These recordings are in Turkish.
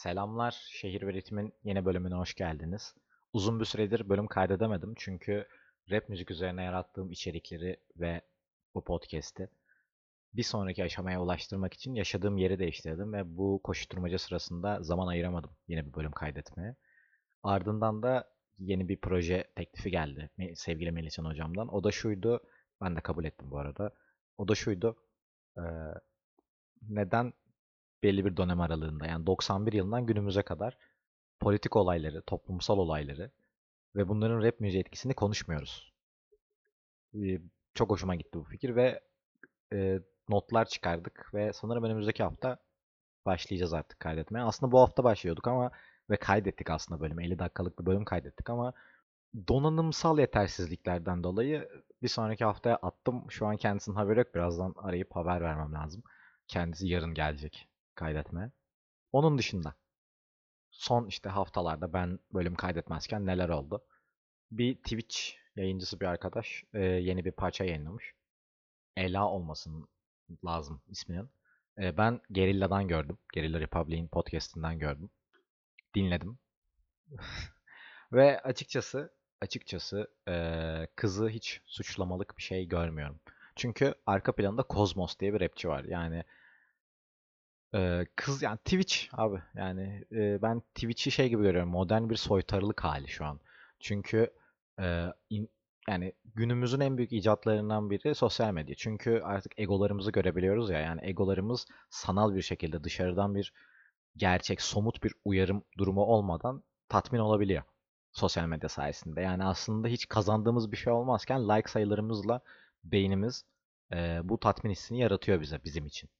Selamlar, Şehir ve Ritm'in yeni bölümüne hoş geldiniz. Uzun bir süredir bölüm kaydedemedim çünkü rap müzik üzerine yarattığım içerikleri ve bu podcast'i bir sonraki aşamaya ulaştırmak için yaşadığım yeri değiştirdim ve bu koşturmaca sırasında zaman ayıramadım yeni bir bölüm kaydetmeye. Ardından da yeni bir proje teklifi geldi sevgili Melihcan hocamdan. O da şuydu, ben de kabul ettim bu arada. O da şuydu, neden belli bir dönem aralığında yani 91 yılından günümüze kadar politik olayları, toplumsal olayları ve bunların rap müziği etkisini konuşmuyoruz. Çok hoşuma gitti bu fikir ve e, notlar çıkardık ve sanırım önümüzdeki hafta başlayacağız artık kaydetmeye. Aslında bu hafta başlıyorduk ama ve kaydettik aslında bölüm. 50 dakikalık bir bölüm kaydettik ama donanımsal yetersizliklerden dolayı bir sonraki haftaya attım. Şu an kendisinin haberi yok. Birazdan arayıp haber vermem lazım. Kendisi yarın gelecek kaydetmeye. Onun dışında son işte haftalarda ben bölüm kaydetmezken neler oldu? Bir Twitch yayıncısı bir arkadaş e, yeni bir parça yayınlamış. Ela olmasın lazım isminin. E, ben Gerilla'dan gördüm. Gerilla Republic'in podcastinden gördüm. Dinledim. Ve açıkçası açıkçası e, kızı hiç suçlamalık bir şey görmüyorum. Çünkü arka planında Cosmos diye bir rapçi var. Yani ee, kız yani Twitch abi yani e, ben Twitch'i şey gibi görüyorum modern bir soytarılık hali şu an. Çünkü e, in, yani günümüzün en büyük icatlarından biri sosyal medya. Çünkü artık egolarımızı görebiliyoruz ya yani egolarımız sanal bir şekilde dışarıdan bir gerçek somut bir uyarım durumu olmadan tatmin olabiliyor sosyal medya sayesinde. Yani aslında hiç kazandığımız bir şey olmazken like sayılarımızla beynimiz e, bu tatmin hissini yaratıyor bize bizim için.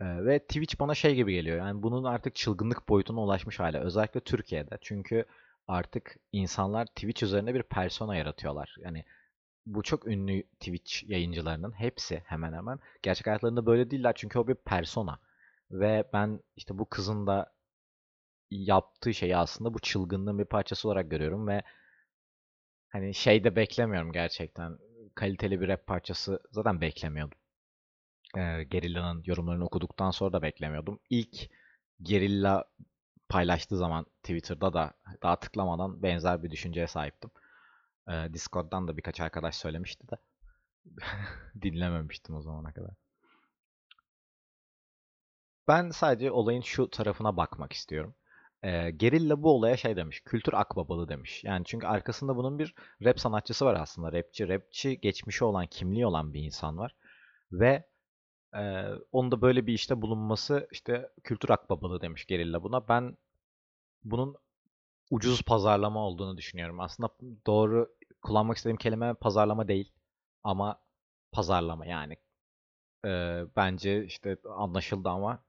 Ee, ve Twitch bana şey gibi geliyor. Yani bunun artık çılgınlık boyutuna ulaşmış hali. Özellikle Türkiye'de. Çünkü artık insanlar Twitch üzerinde bir persona yaratıyorlar. Yani bu çok ünlü Twitch yayıncılarının hepsi hemen hemen gerçek hayatlarında böyle değiller çünkü o bir persona. Ve ben işte bu kızın da yaptığı şeyi aslında bu çılgınlığın bir parçası olarak görüyorum ve hani şey de beklemiyorum gerçekten. Kaliteli bir rap parçası zaten beklemiyordum e, Gerilla'nın yorumlarını okuduktan sonra da beklemiyordum. İlk Gerilla paylaştığı zaman Twitter'da da daha tıklamadan benzer bir düşünceye sahiptim. E, Discord'dan da birkaç arkadaş söylemişti de dinlememiştim o zamana kadar. Ben sadece olayın şu tarafına bakmak istiyorum. E, Gerilla bu olaya şey demiş, kültür akbabalı demiş. Yani çünkü arkasında bunun bir rap sanatçısı var aslında. Rapçi, rapçi geçmişi olan, kimliği olan bir insan var. Ve ee, onun da böyle bir işte bulunması işte kültür akbabalığı demiş Gerilla buna. Ben bunun ucuz pazarlama olduğunu düşünüyorum. Aslında doğru kullanmak istediğim kelime pazarlama değil ama pazarlama yani. Ee, bence işte anlaşıldı ama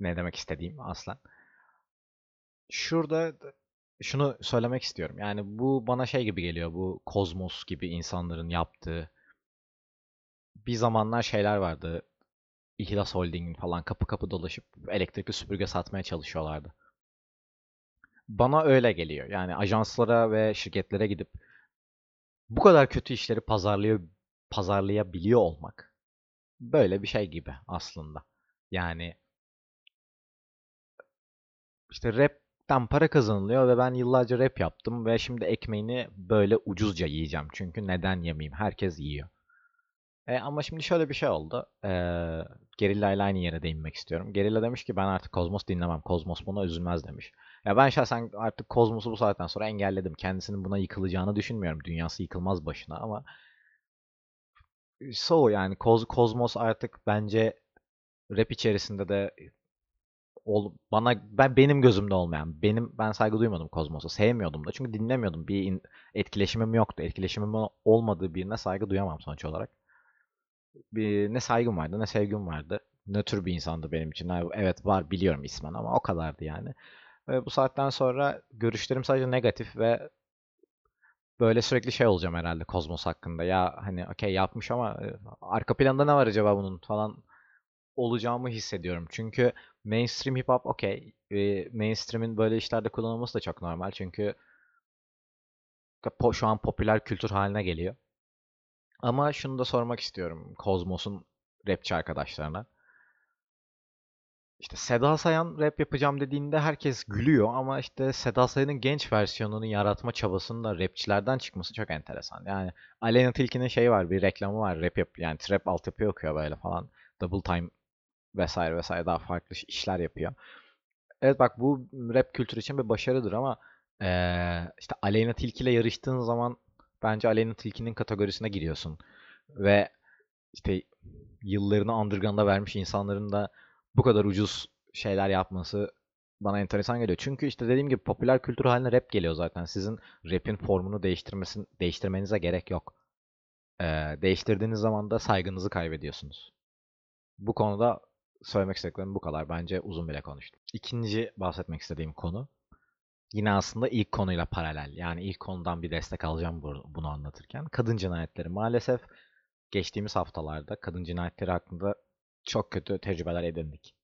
ne demek istediğim aslen. Şurada şunu söylemek istiyorum. Yani bu bana şey gibi geliyor. Bu kozmos gibi insanların yaptığı bir zamanlar şeyler vardı. İhlas Holding'in falan kapı kapı dolaşıp elektrikli süpürge satmaya çalışıyorlardı. Bana öyle geliyor. Yani ajanslara ve şirketlere gidip bu kadar kötü işleri pazarlıyor, pazarlayabiliyor olmak böyle bir şey gibi aslında. Yani işte rapten para kazanılıyor ve ben yıllarca rap yaptım ve şimdi ekmeğini böyle ucuzca yiyeceğim. Çünkü neden yemeyeyim? Herkes yiyor. E, ama şimdi şöyle bir şey oldu. E, Gerilla ile aynı yere değinmek istiyorum. Gerilla demiş ki ben artık Kozmos dinlemem. Kozmos buna üzülmez demiş. Ya ben şahsen artık Kozmos'u bu saatten sonra engelledim. Kendisinin buna yıkılacağını düşünmüyorum. Dünyası yıkılmaz başına ama so yani Koz, Kozmos artık bence rap içerisinde de ol, bana ben benim gözümde olmayan benim ben saygı duymadım Kozmos'a sevmiyordum da çünkü dinlemiyordum bir etkileşimim yoktu etkileşimim olmadığı birine saygı duyamam sonuç olarak bir, ne saygım vardı ne sevgim vardı. Nötr bir insandı benim için. Evet var biliyorum ismen ama o kadardı yani. Ve bu saatten sonra görüşlerim sadece negatif ve böyle sürekli şey olacağım herhalde Kozmos hakkında. Ya hani okey yapmış ama e, arka planda ne var acaba bunun falan olacağımı hissediyorum. Çünkü mainstream hip hop okey. E, mainstream'in böyle işlerde kullanılması da çok normal. Çünkü şu an popüler kültür haline geliyor. Ama şunu da sormak istiyorum Kozmos'un rapçi arkadaşlarına. işte Seda Sayan rap yapacağım dediğinde herkes gülüyor ama işte Seda Sayan'ın genç versiyonunu yaratma çabasının da rapçilerden çıkması çok enteresan. Yani Aleyna Tilki'nin şeyi var, bir reklamı var. Rap yap yani trap altyapı okuyor böyle falan. Double Time vesaire vesaire daha farklı işler yapıyor. Evet bak bu rap kültürü için bir başarıdır ama ee, işte Aleyna Tilki ile yarıştığın zaman bence Aleyna Tilki'nin kategorisine giriyorsun. Ve işte yıllarını underground'a vermiş insanların da bu kadar ucuz şeyler yapması bana enteresan geliyor. Çünkü işte dediğim gibi popüler kültür haline rap geliyor zaten. Sizin rap'in formunu değiştirmesin, değiştirmenize gerek yok. Ee, değiştirdiğiniz zaman da saygınızı kaybediyorsunuz. Bu konuda söylemek istediklerim bu kadar. Bence uzun bile konuştum. İkinci bahsetmek istediğim konu yine aslında ilk konuyla paralel. Yani ilk konudan bir destek alacağım bunu anlatırken. Kadın cinayetleri. Maalesef geçtiğimiz haftalarda kadın cinayetleri hakkında çok kötü tecrübeler edindik.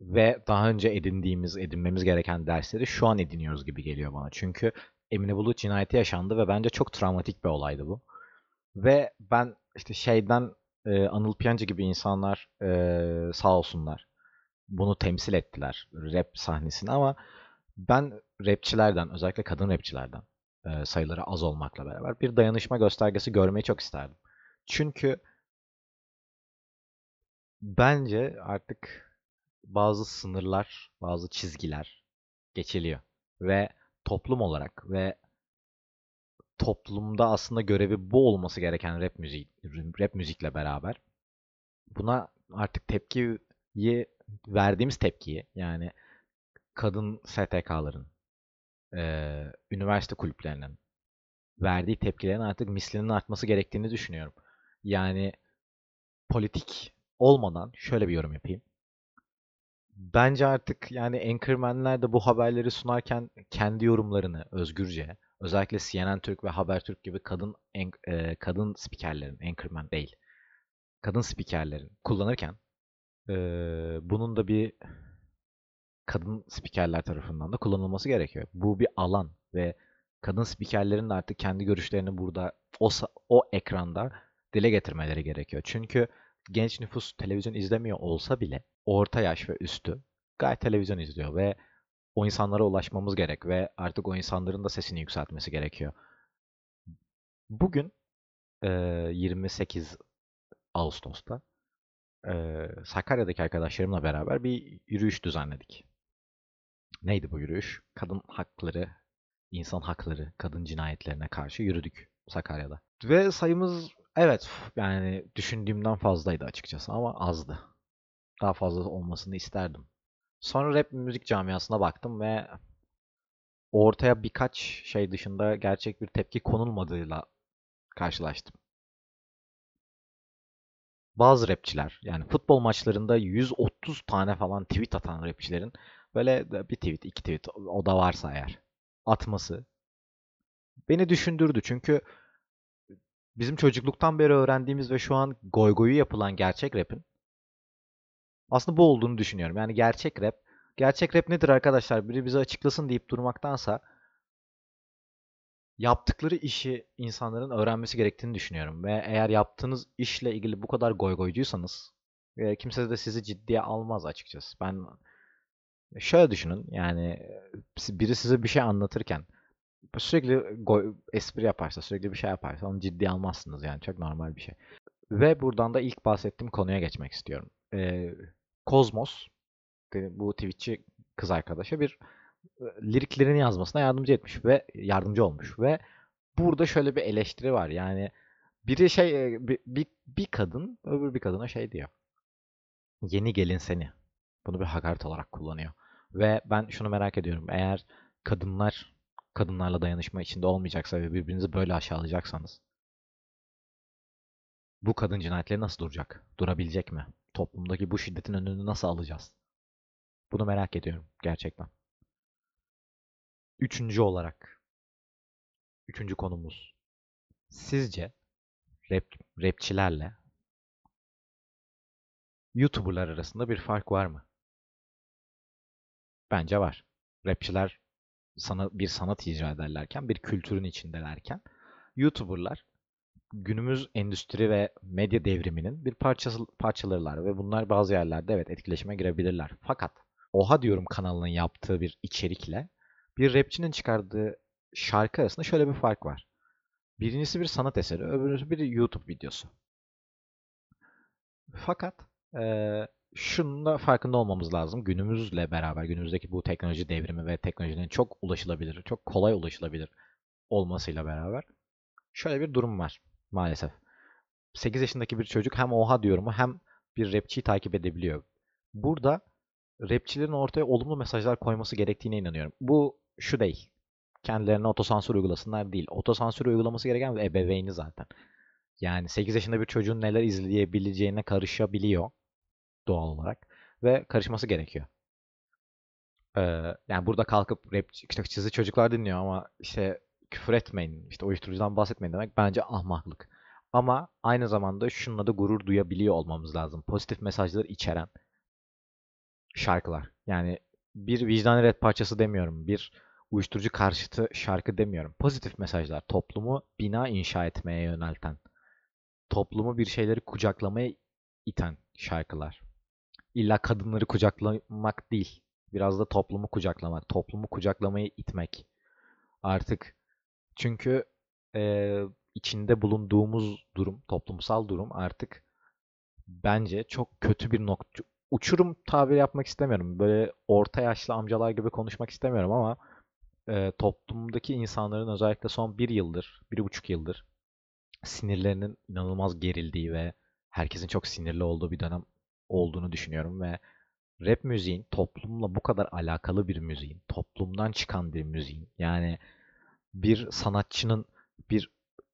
Ve daha önce edindiğimiz, edinmemiz gereken dersleri şu an ediniyoruz gibi geliyor bana. Çünkü Emine Bulut cinayeti yaşandı ve bence çok travmatik bir olaydı bu. Ve ben işte şeyden Anıl Piyancı gibi insanlar sağ olsunlar bunu temsil ettiler rap sahnesini ama ben rapçilerden özellikle kadın rapçilerden e, sayıları az olmakla beraber bir dayanışma göstergesi görmeyi çok isterdim. Çünkü bence artık bazı sınırlar, bazı çizgiler geçiliyor ve toplum olarak ve toplumda aslında görevi bu olması gereken rap müzik rap müzikle beraber buna artık tepkiyi verdiğimiz tepkiyi yani kadın STK'ların e, üniversite kulüplerinin verdiği tepkilerin artık mislinin artması gerektiğini düşünüyorum. Yani politik olmadan şöyle bir yorum yapayım. Bence artık yani Anchorman'ler de bu haberleri sunarken kendi yorumlarını özgürce özellikle CNN Türk ve Habertürk gibi kadın e, kadın spikerlerin Anchorman değil kadın spikerlerin kullanırken e, bunun da bir kadın spikerler tarafından da kullanılması gerekiyor. Bu bir alan ve kadın spikerlerin de artık kendi görüşlerini burada o, o ekranda dile getirmeleri gerekiyor. Çünkü genç nüfus televizyon izlemiyor olsa bile orta yaş ve üstü gayet televizyon izliyor ve o insanlara ulaşmamız gerek ve artık o insanların da sesini yükseltmesi gerekiyor. Bugün 28 Ağustos'ta Sakarya'daki arkadaşlarımla beraber bir yürüyüş düzenledik. Neydi bu yürüyüş? Kadın hakları, insan hakları, kadın cinayetlerine karşı yürüdük Sakarya'da. Ve sayımız evet yani düşündüğümden fazlaydı açıkçası ama azdı. Daha fazla olmasını isterdim. Sonra rap müzik camiasına baktım ve ortaya birkaç şey dışında gerçek bir tepki konulmadığıyla karşılaştım bazı rapçiler yani futbol maçlarında 130 tane falan tweet atan rapçilerin böyle bir tweet, iki tweet o da varsa eğer atması beni düşündürdü. Çünkü bizim çocukluktan beri öğrendiğimiz ve şu an goy goyu yapılan gerçek rap'in aslında bu olduğunu düşünüyorum. Yani gerçek rap, gerçek rap nedir arkadaşlar? Biri bize açıklasın deyip durmaktansa yaptıkları işi insanların öğrenmesi gerektiğini düşünüyorum. Ve eğer yaptığınız işle ilgili bu kadar goygoycuysanız e, kimse de sizi ciddiye almaz açıkçası. Ben şöyle düşünün yani biri size bir şey anlatırken sürekli goy, espri yaparsa, sürekli bir şey yaparsa onu ciddiye almazsınız yani çok normal bir şey. Ve buradan da ilk bahsettiğim konuya geçmek istiyorum. Ee, bu Twitch'çi kız arkadaşa bir liriklerini yazmasına yardımcı etmiş ve yardımcı olmuş ve burada şöyle bir eleştiri var. Yani biri şey bir, bir, bir kadın öbür bir kadına şey diyor. Yeni gelin seni. Bunu bir hakaret olarak kullanıyor. Ve ben şunu merak ediyorum. Eğer kadınlar kadınlarla dayanışma içinde olmayacaksa ve birbirinizi böyle aşağılayacaksanız bu kadın cinayetleri nasıl duracak? Durabilecek mi? Toplumdaki bu şiddetin önünü nasıl alacağız? Bunu merak ediyorum gerçekten. Üçüncü olarak. Üçüncü konumuz. Sizce rap, rapçilerle YouTuber'lar arasında bir fark var mı? Bence var. Rapçiler sana bir sanat icra ederlerken, bir kültürün içindelerken YouTuber'lar günümüz endüstri ve medya devriminin bir parçası, parçalarılar ve bunlar bazı yerlerde evet etkileşime girebilirler. Fakat Oha diyorum kanalının yaptığı bir içerikle bir rapçinin çıkardığı şarkı arasında şöyle bir fark var. Birincisi bir sanat eseri, öbürüncüsü bir YouTube videosu. Fakat e, şunun da farkında olmamız lazım. Günümüzle beraber, günümüzdeki bu teknoloji devrimi ve teknolojinin çok ulaşılabilir, çok kolay ulaşılabilir olmasıyla beraber şöyle bir durum var maalesef. 8 yaşındaki bir çocuk hem oha diyorumu hem bir rapçiyi takip edebiliyor. Burada rapçilerin ortaya olumlu mesajlar koyması gerektiğine inanıyorum. Bu şu değil. Kendilerine otosansür uygulasınlar değil. Otosansür uygulaması gereken ebeveyni zaten. Yani 8 yaşında bir çocuğun neler izleyebileceğine karışabiliyor doğal olarak ve karışması gerekiyor. Ee, yani burada kalkıp rap çizi çocuklar dinliyor ama işte küfür etmeyin, işte uyuşturucudan bahsetmeyin demek bence ahmaklık. Ama aynı zamanda şununla da gurur duyabiliyor olmamız lazım. Pozitif mesajları içeren şarkılar. Yani bir vicdan red parçası demiyorum. Bir uyuşturucu karşıtı şarkı demiyorum. Pozitif mesajlar. Toplumu bina inşa etmeye yönelten. Toplumu bir şeyleri kucaklamaya iten şarkılar. İlla kadınları kucaklamak değil. Biraz da toplumu kucaklamak. Toplumu kucaklamaya itmek. Artık çünkü e, içinde bulunduğumuz durum, toplumsal durum artık bence çok kötü bir nokta. Uçurum tabiri yapmak istemiyorum. Böyle orta yaşlı amcalar gibi konuşmak istemiyorum ama e, toplumdaki insanların özellikle son bir yıldır, bir buçuk yıldır sinirlerinin inanılmaz gerildiği ve herkesin çok sinirli olduğu bir dönem olduğunu düşünüyorum ve rap müziğin toplumla bu kadar alakalı bir müziğin, toplumdan çıkan bir müziğin yani bir sanatçının bir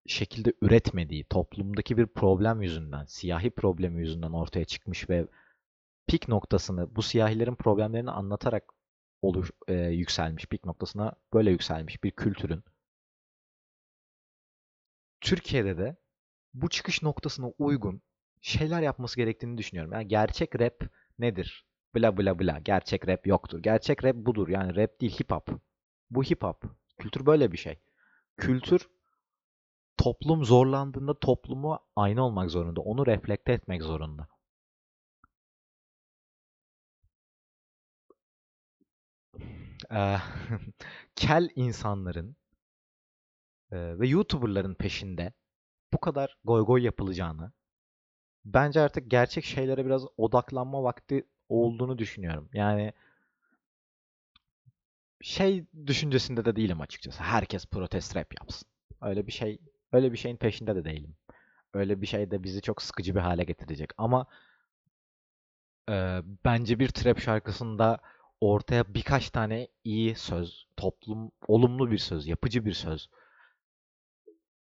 şekilde üretmediği, toplumdaki bir problem yüzünden, siyahi problemi yüzünden ortaya çıkmış ve pik noktasını, bu siyahilerin problemlerini anlatarak olur, e, yükselmiş, pik noktasına böyle yükselmiş bir kültürün Türkiye'de de bu çıkış noktasına uygun şeyler yapması gerektiğini düşünüyorum. Yani gerçek rap nedir? Bla bla bla. Gerçek rap yoktur. Gerçek rap budur. Yani rap değil hip hop. Bu hip hop. Kültür böyle bir şey. Kültür toplum zorlandığında toplumu aynı olmak zorunda. Onu reflekte etmek zorunda. Kel insanların ve YouTuber'ların peşinde bu kadar goy goy yapılacağını bence artık gerçek şeylere biraz odaklanma vakti olduğunu düşünüyorum. Yani şey düşüncesinde de değilim açıkçası. Herkes protest rap yapsın. Öyle bir şey, öyle bir şeyin peşinde de değilim. Öyle bir şey de bizi çok sıkıcı bir hale getirecek. Ama e, bence bir trap şarkısında ortaya birkaç tane iyi söz, toplum olumlu bir söz, yapıcı bir söz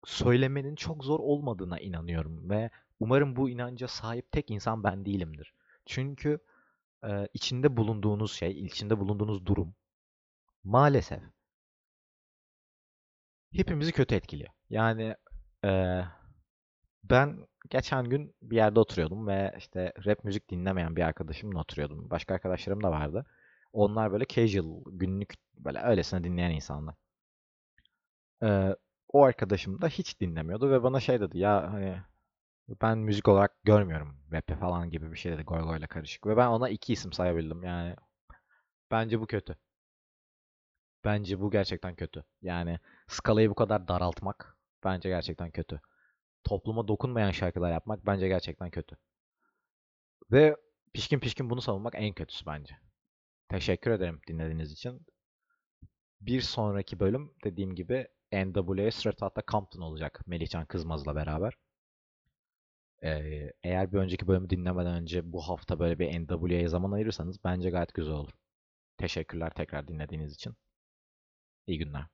söylemenin çok zor olmadığına inanıyorum ve umarım bu inanca sahip tek insan ben değilimdir. Çünkü e, içinde bulunduğunuz şey, içinde bulunduğunuz durum maalesef hepimizi kötü etkiliyor. Yani e, ben geçen gün bir yerde oturuyordum ve işte rap müzik dinlemeyen bir arkadaşımla oturuyordum. Başka arkadaşlarım da vardı. Onlar böyle casual, günlük böyle öylesine dinleyen insanlar. Ee, o arkadaşım da hiç dinlemiyordu ve bana şey dedi ya hani ben müzik olarak görmüyorum rap'i falan gibi bir şey dedi Gorgo'yla karışık. Ve ben ona iki isim sayabildim yani. Bence bu kötü. Bence bu gerçekten kötü. Yani skalayı bu kadar daraltmak bence gerçekten kötü. Topluma dokunmayan şarkılar yapmak bence gerçekten kötü. Ve pişkin pişkin bunu savunmak en kötüsü bence. Teşekkür ederim dinlediğiniz için. Bir sonraki bölüm dediğim gibi NWA Straight Outta Compton olacak Melihcan Kızmaz'la beraber. Ee, eğer bir önceki bölümü dinlemeden önce bu hafta böyle bir NWA'ya zaman ayırırsanız bence gayet güzel olur. Teşekkürler tekrar dinlediğiniz için. İyi günler.